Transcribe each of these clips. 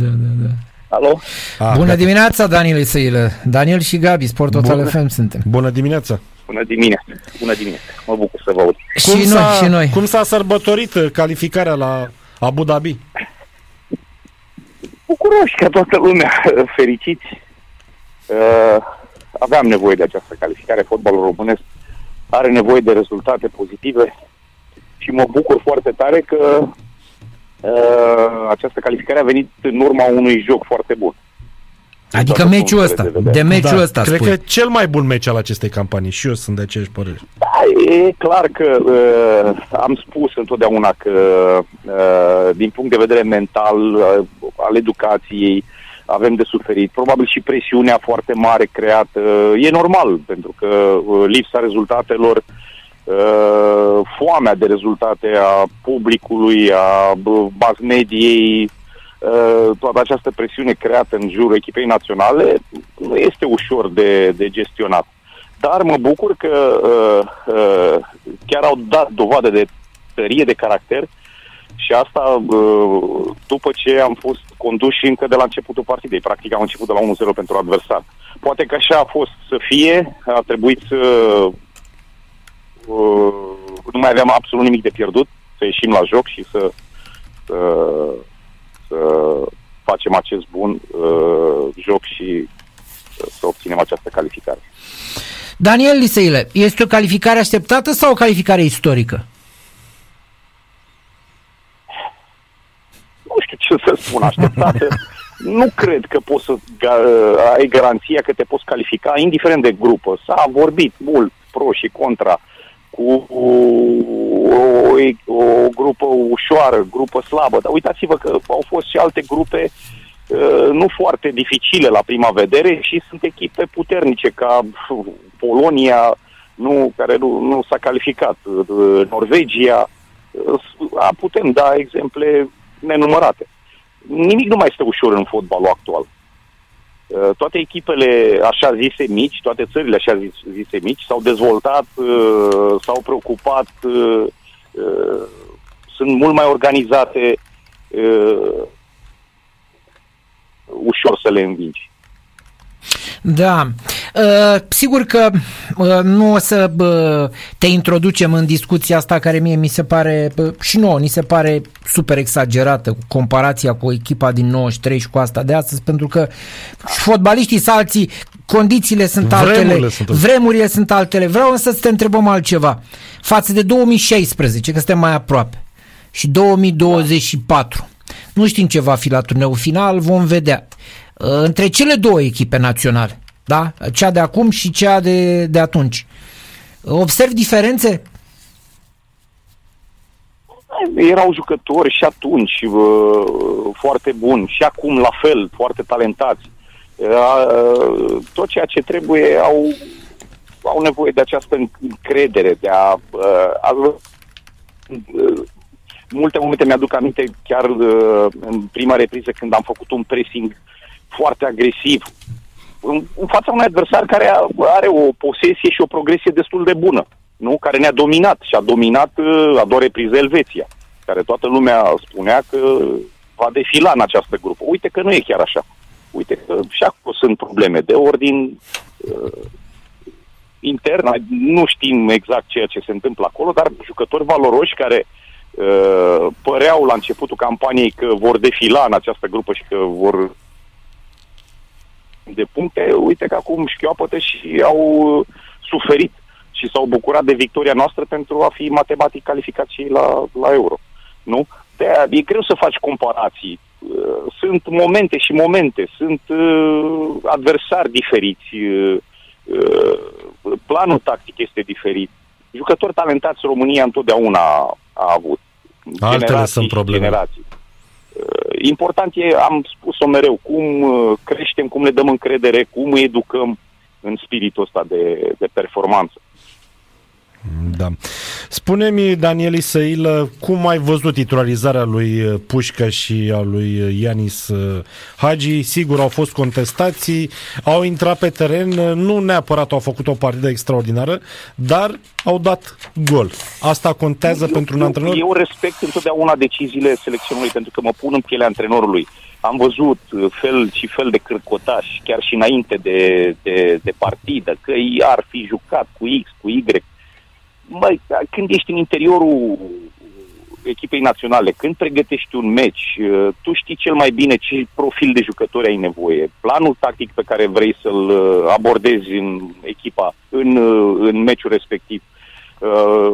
Da, da, da. Alo? A, Bună gata. dimineața, Daniel Isăilă. Daniel și Gabi, Sport Total Bună. FM suntem. Bună dimineața. Bună dimineața. Bună dimineața. Mă bucur să vă aud. Și cum noi, și noi. Cum s-a sărbătorit calificarea la Abu Dhabi? Bucuroși ca toată lumea, fericiți. Uh, aveam nevoie de această calificare. Fotbalul românesc are nevoie de rezultate pozitive și mă bucur foarte tare că uh, această calificare a venit în urma unui joc foarte bun. Adică meciul ăsta, de, de meciul da, ăsta Cred spui. că cel mai bun meci al acestei campanii și eu sunt de aceeași părere. Da, e clar că uh, am spus întotdeauna că uh, din punct de vedere mental uh, al educației avem de suferit. Probabil și presiunea foarte mare creată. Uh, e normal, pentru că uh, lipsa rezultatelor uh, uh, foamea de rezultate a publicului, a mass mediei, uh, toată această presiune creată în jurul echipei naționale nu este ușor de, de gestionat. Dar mă bucur că uh, uh, chiar au dat dovadă de tărie de caracter și asta uh, după ce am fost conduși încă de la începutul partidei. Practic am început de la 1-0 pentru adversar. Poate că așa a fost să fie, a trebuit să uh, nu mai aveam absolut nimic de pierdut, să ieșim la joc și să, să, să facem acest bun uh, joc și să obținem această calificare. Daniel Liseile, este o calificare așteptată sau o calificare istorică? Nu știu ce să spun, așteptată. nu cred că poți să ai garanția că te poți califica, indiferent de grupă. S-a vorbit mult pro și contra cu o, o grupă ușoară, grupă slabă. Dar uitați-vă că au fost și alte grupe uh, nu foarte dificile la prima vedere și sunt echipe puternice ca Polonia, nu, care nu, nu s-a calificat, uh, Norvegia. Uh, putem da exemple nenumărate. Nimic nu mai este ușor în fotbalul actual. Uh, toate echipele așa zise mici, toate țările așa zise mici s-au dezvoltat, uh, s-au preocupat, uh, sunt mult mai organizate, ușor să le învingi. Da. Uh, sigur că uh, nu o să uh, te introducem în discuția asta care mie mi se pare și nouă, ni se pare super exagerată cu comparația cu echipa din 93 și cu asta de astăzi, pentru că fotbaliștii sunt alții, condițiile sunt vremurile altele, sunt vremurile sunt altele. Vreau însă să te întrebăm altceva. Față de 2016, că suntem mai aproape, și 2024, nu știm ce va fi la turneul final, vom vedea. Între cele două echipe naționale, da? Cea de acum și cea de, de atunci. Observ diferențe? Erau jucători și atunci uh, foarte buni și acum la fel, foarte talentați. Uh, tot ceea ce trebuie au, au nevoie de această încredere, de a, uh, a multe momente mi-aduc aminte chiar uh, în prima repriză când am făcut un pressing foarte agresiv, în, în fața unui adversar care are o posesie și o progresie destul de bună, nu? care ne-a dominat și a dominat uh, a doua repriză Elveția, care toată lumea spunea că va defila în această grupă. Uite că nu e chiar așa. Uite că și acolo sunt probleme de ordin uh, intern, nu știm exact ceea ce se întâmplă acolo, dar jucători valoroși care uh, păreau la începutul campaniei că vor defila în această grupă și că vor de puncte, uite că acum șchioapătă și au uh, suferit și s-au bucurat de victoria noastră pentru a fi matematic calificați și la, la euro. Nu? de e greu să faci comparații. Uh, sunt momente și momente, sunt uh, adversari diferiți, uh, uh, planul tactic este diferit. Jucători talentați România întotdeauna a avut. Altele sunt probleme. Generații. Uh, important e, am spus-o mereu, cum uh, creștem, cum ne dăm încredere, cum îi educăm în spiritul ăsta de, de performanță. Da. Spune-mi, Daniel Isăilă, cum ai văzut titularizarea lui uh, Pușcă și a lui uh, Ianis uh, Hagi? Sigur, au fost contestații, au intrat pe teren, nu neapărat au făcut o partidă extraordinară, dar au dat gol. Asta contează eu, pentru un antrenor? Eu respect întotdeauna deciziile selecționului, pentru că mă pun în pielea antrenorului. am văzut fel și fel de cârcotași, chiar și înainte de, de, de partidă, că ar fi jucat cu X, cu Y. Băi, când ești în interiorul echipei naționale, când pregătești un meci, uh, tu știi cel mai bine ce profil de jucători ai nevoie, planul tactic pe care vrei să-l uh, abordezi în echipa, în, uh, în meciul respectiv,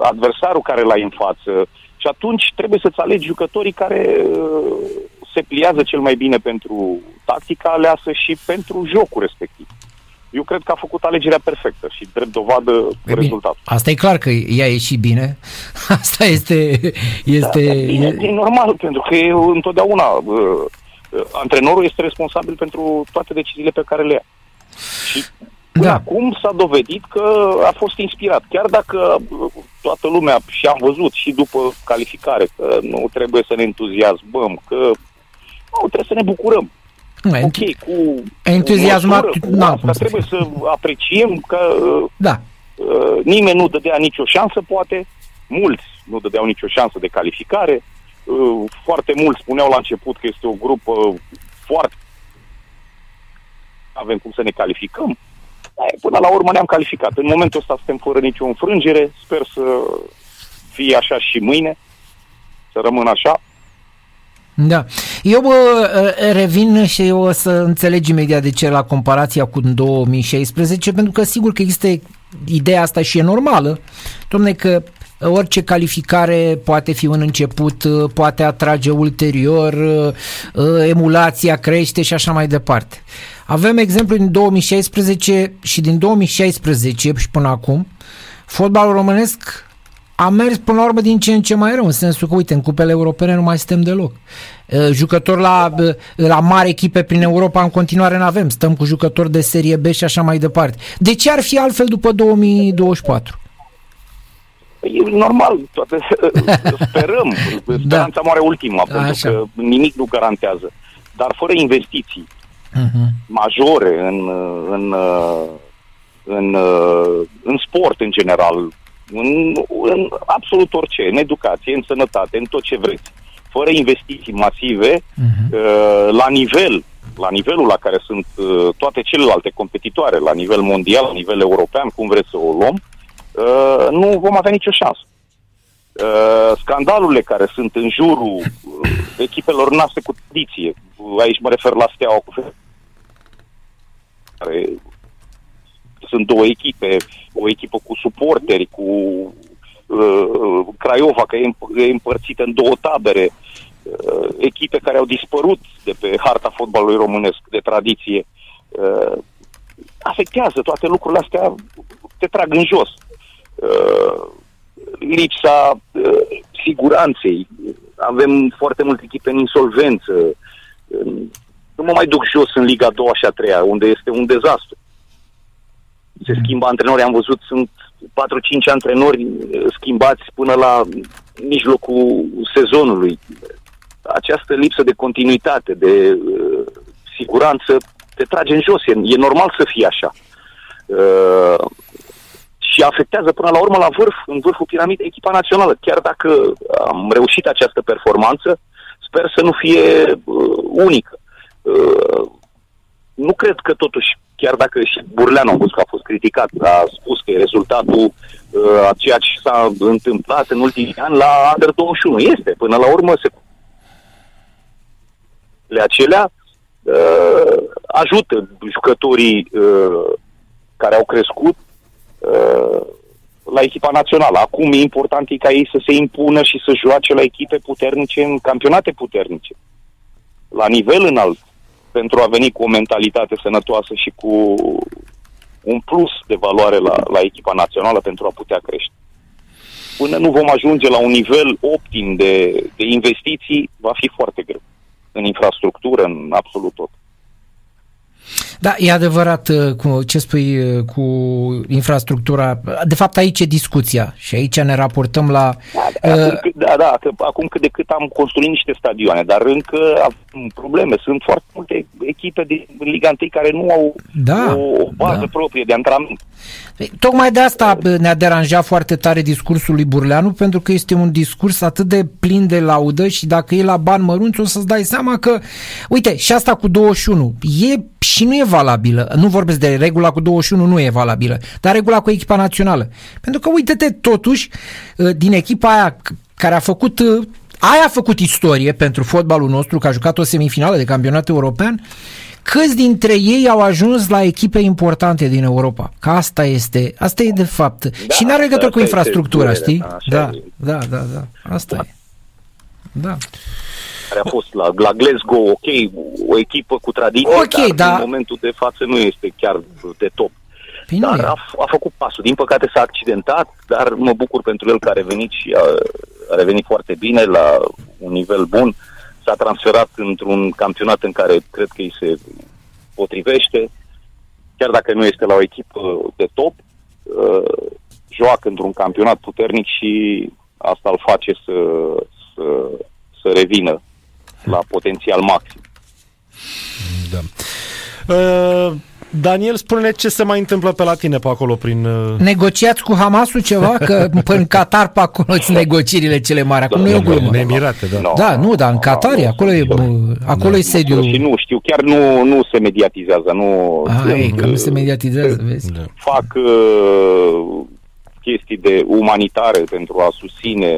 adversarul care l-ai în față. Și atunci trebuie să-ți alegi jucătorii care se pliază cel mai bine pentru tactica aleasă și pentru jocul respectiv eu cred că a făcut alegerea perfectă și drept dovadă e rezultatul. Asta e clar că ea a ieșit bine. Asta este... este... Da, bine, e normal, pentru că e întotdeauna uh, antrenorul este responsabil pentru toate deciziile pe care le ia. Și până da. acum s-a dovedit că a fost inspirat. Chiar dacă toată lumea și am văzut și după calificare că nu trebuie să ne entuziasmăm, că nu, trebuie să ne bucurăm ok, cu entuziasmat, cu asta trebuie să apreciem că da. uh, nimeni nu dădea nicio șansă, poate, mulți nu dădeau nicio șansă de calificare, uh, foarte mulți spuneau la început că este o grupă foarte avem cum să ne calificăm. Până la urmă ne-am calificat. În momentul ăsta suntem fără nicio înfrângere. Sper să fie așa și mâine, să rămână așa. Da. Eu bă, revin și eu o să înțeleg imediat de ce la comparația cu 2016, pentru că sigur că există ideea asta și e normală, domne că orice calificare poate fi un început, poate atrage ulterior, emulația crește și așa mai departe. Avem exemplu din 2016 și din 2016 și până acum, fotbalul românesc a mers până la urmă din ce în ce mai rău, în sensul că, uite, în cupele europene nu mai suntem deloc. Jucători la, la mari echipe prin Europa în continuare nu avem, stăm cu jucători de serie B și așa mai departe. De ce ar fi altfel după 2024? E normal, toate, sperăm, da. speranța da. moare ultima, Așa. pentru că nimic nu garantează. Dar fără investiții uh-huh. majore în, în, în, în, în sport în general, în, în absolut orice, în educație, în sănătate, în tot ce vreți, fără investiții masive, uh-huh. la nivel, la nivelul la care sunt uh, toate celelalte competitoare, la nivel mondial, la nivel european, cum vreți să o luăm, uh, nu vom avea nicio șansă. Scandalurile care sunt în jurul echipelor noastre cu tradiție, aici mă refer la Steaua cu care sunt două echipe, o echipă cu suporteri, cu uh, Craiova, că e, e împărțită în două tabere, uh, echipe care au dispărut de pe harta fotbalului românesc de tradiție. Uh, afectează toate lucrurile astea, te trag în jos. Uh, lipsa uh, siguranței, avem foarte multe echipe în insolvență, uh, nu mă mai duc jos în Liga 2 și a 3 unde este un dezastru se schimbă antrenori, am văzut, sunt 4-5 antrenori eh, schimbați până la mijlocul sezonului. Această lipsă de continuitate, de uh, siguranță, te trage în jos. E, e normal să fie așa. Uh, și afectează până la urmă la vârf, în vârful piramidei, echipa națională. Chiar dacă am reușit această performanță, sper să nu fie uh, unică. Uh, nu cred că totuși chiar dacă și Burleanu am văzut că a fost criticat, a spus că e rezultatul uh, a ceea ce s-a întâmplat în ultimii ani la Under 21. Este, până la urmă, se le acelea uh, ajută jucătorii uh, care au crescut uh, la echipa națională. Acum e important ca ei să se impună și să joace la echipe puternice în campionate puternice. La nivel înalt pentru a veni cu o mentalitate sănătoasă și cu un plus de valoare la, la echipa națională pentru a putea crește. Până nu vom ajunge la un nivel optim de, de investiții, va fi foarte greu. În infrastructură, în absolut tot. Da, e adevărat uh, cu ce spui uh, cu infrastructura. De fapt, aici e discuția și aici ne raportăm la... Da, da, uh, acum, da, da că acum cât de cât am construit niște stadioane, dar încă avem probleme. Sunt foarte multe echipe din Liga 1 care nu au Da, o, o bază da. proprie de antrenament. Păi, Tocmai de asta bă, ne-a deranjat foarte tare discursul lui Burleanu, pentru că este un discurs atât de plin de laudă și dacă e la bani mărunți o să-ți dai seama că, uite, și asta cu 21 e și nu e valabilă. Nu vorbesc de regula cu 21, nu e valabilă, dar regula cu echipa națională. Pentru că, uite-te, totuși, ă, din echipa aia c- care a făcut ă, aia a făcut istorie pentru fotbalul nostru, că a jucat o semifinală de campionat european, câți dintre ei au ajuns la echipe importante din Europa? Că asta este, asta e de fapt. Da, și n-are legătură asta cu este infrastructura, durerea, știi? așa Da, e. da, da, da, asta e. Da. Care a fost la, la Glasgow, ok, o echipă cu tradiție, Ok, dar da. în momentul de față nu este chiar de top. Păi nu Dar e. a, f- a făcut pasul. Din păcate s-a accidentat, dar mă bucur pentru el că a revenit și a, a revenit foarte bine la un nivel bun. S-a transferat într-un campionat în care cred că îi se potrivește, chiar dacă nu este la o echipă de top, uh, joacă într-un campionat puternic și asta îl face să, să, să revină la potențial maxim. Da. Uh, Daniel, spune ce se mai întâmplă pe la tine pe acolo prin... Uh... Negociați cu Hamasul ceva? Că în Qatar pe acolo sunt negocierile cele mari. Acum nu e o glumă. în Emirate, da. No, Da, nu, dar în Qatar e, nu, acolo e, nu, bă, acolo e Și sediul. nu știu, chiar nu, nu se mediatizează, nu Ai, sunt, că nu se uh, mediatizează, vezi? Da. fac uh, chestii de umanitare pentru a susține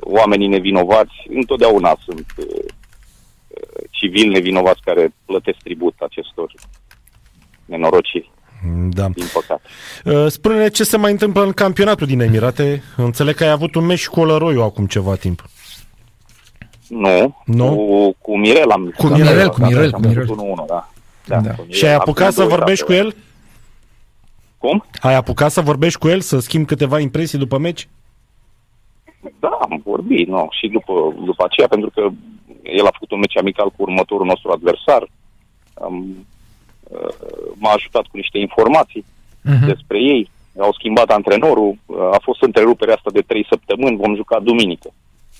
oamenii nevinovați. Întotdeauna sunt uh, uh, civili nevinovați care plătesc tribut acestor nenorociri, Da. din păcate. Uh, Spune-ne ce se mai întâmplă în campionatul din Emirate. Înțeleg că ai avut un meci cu Olăroiu acum ceva timp. Nu, Nu? Cu, cu Mirel am Cu da, Mirel, da, cu Mirel, da, cu Mirel. am făcut 1-1, da. Da. cu Mirel. Și ai apucat Acum să doi, vorbești cu da, el? Cum? Ai apucat să vorbești cu el, să schimbi câteva impresii după meci? Da, am vorbit, nu. Și după, după aceea, pentru că el a făcut un meci amical cu următorul nostru adversar, am, uh, m-a ajutat cu niște informații Mhm. despre ei. Au schimbat antrenorul, uh, a fost întreruperea asta de trei săptămâni, vom juca duminică.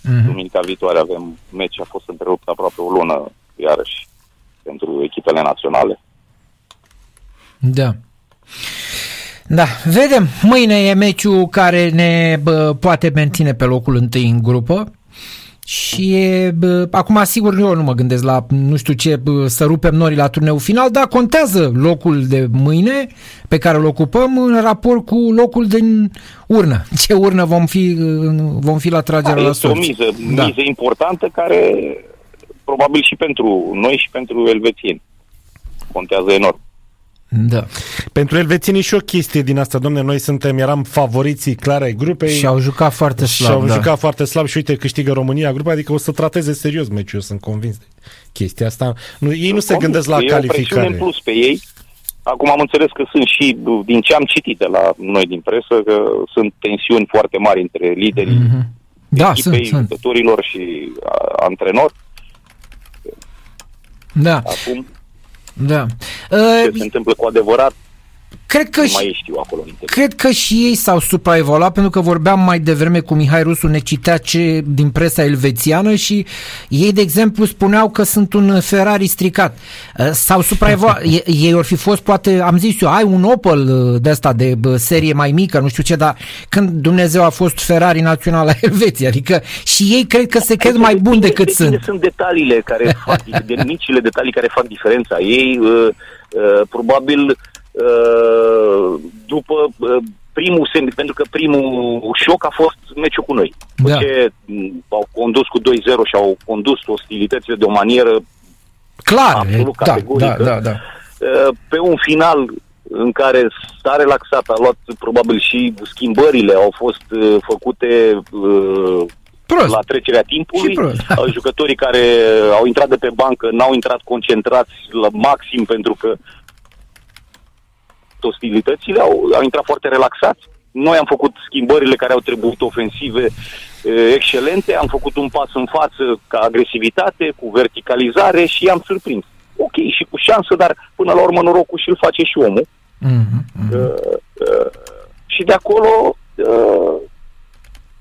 Mhm. Duminica viitoare avem meci, a fost întrerupt aproape o lună, iarăși, pentru echipele naționale. Da. Da, vedem. Mâine e meciul care ne bă, poate menține pe locul întâi în grupă. Și e, bă, acum sigur eu nu mă gândesc la nu știu ce bă, să rupem norii la turneul final, dar contează locul de mâine pe care îl ocupăm în raport cu locul din urnă. Ce urnă vom fi, vom fi la tragerea Da, la este o sorți. miză, Da. miză importantă care probabil și pentru noi și pentru elvețieni contează enorm. Da. Pentru elvețienii și o chestie din asta, domne, noi suntem, eram favoriții clare ai grupei. Și au jucat foarte și slab. au da. jucat foarte slab și uite, câștigă România grupa, adică o să trateze serios meciul, eu sunt convins de chestia asta. Nu, ei nu se Convins gândesc la că e o presiune calificare. în plus pe ei. Acum am înțeles că sunt și, din ce am citit de la noi din presă, că sunt tensiuni foarte mari între liderii Mhm. Da, sunt, echipei, sunt. jucătorilor și a, antrenori. Da, Acum, da. ce Uh, se întâmplă cu adevărat, cred că nu și, mai știu acolo în interior. Cred că și ei s-au supraevaluat pentru că vorbeam mai devreme cu Mihai Rusu, ne citea ce din presa elvețiană și ei, de exemplu, spuneau că sunt un Ferrari stricat. Uh, S-au supraevaluat. E- ei or fi fost, poate, am zis eu, ai un Opel uh, de asta de bă, serie mai mică, nu știu ce, dar când Dumnezeu a fost Ferrari național la Elveția, adică și ei cred că se cred mai buni decât Depinde- sunt. sunt detaliile care fac, de micile detalii care fac diferența. Ei, uh, uh, probabil, uh, după uh, primul semn, pentru că primul șoc a fost meciul cu noi. După Da. ce m, au condus cu 2-0 și au condus ostilitățile de o manieră Clar, absolut da, categorică. da, da, da. uh, pe un final în care s-a relaxat, a luat probabil și schimbările au fost uh, făcute uh, Prost. la trecerea timpului. Și prost, da. Uh, Jucătorii care au intrat de pe bancă n-au intrat concentrați la maxim pentru că ostilitățile au, au intrat foarte relaxați. Noi am făcut schimbările care au trebuit ofensive uh, excelente, am făcut un pas în față ca agresivitate, cu verticalizare și i-am surprins. Ok, și cu șansă, dar până la urmă norocul și îl face și omul. Mhm, mhm. Uh, uh, și de acolo uh,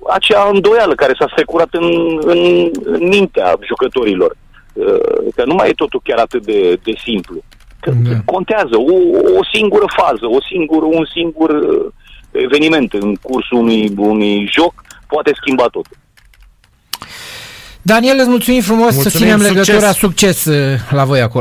acea îndoială care s-a strecurat în, în, în mintea jucătorilor. Uh, Că nu mai e totul chiar atât de, de simplu. Că Da. contează o, o singură fază, o singură, un singur uh, eveniment în cursul unui, unui joc poate schimba totul. Daniel, îți mulțumim frumos Mulțumim, să ținem succes! legătura, succes uh, la voi acolo.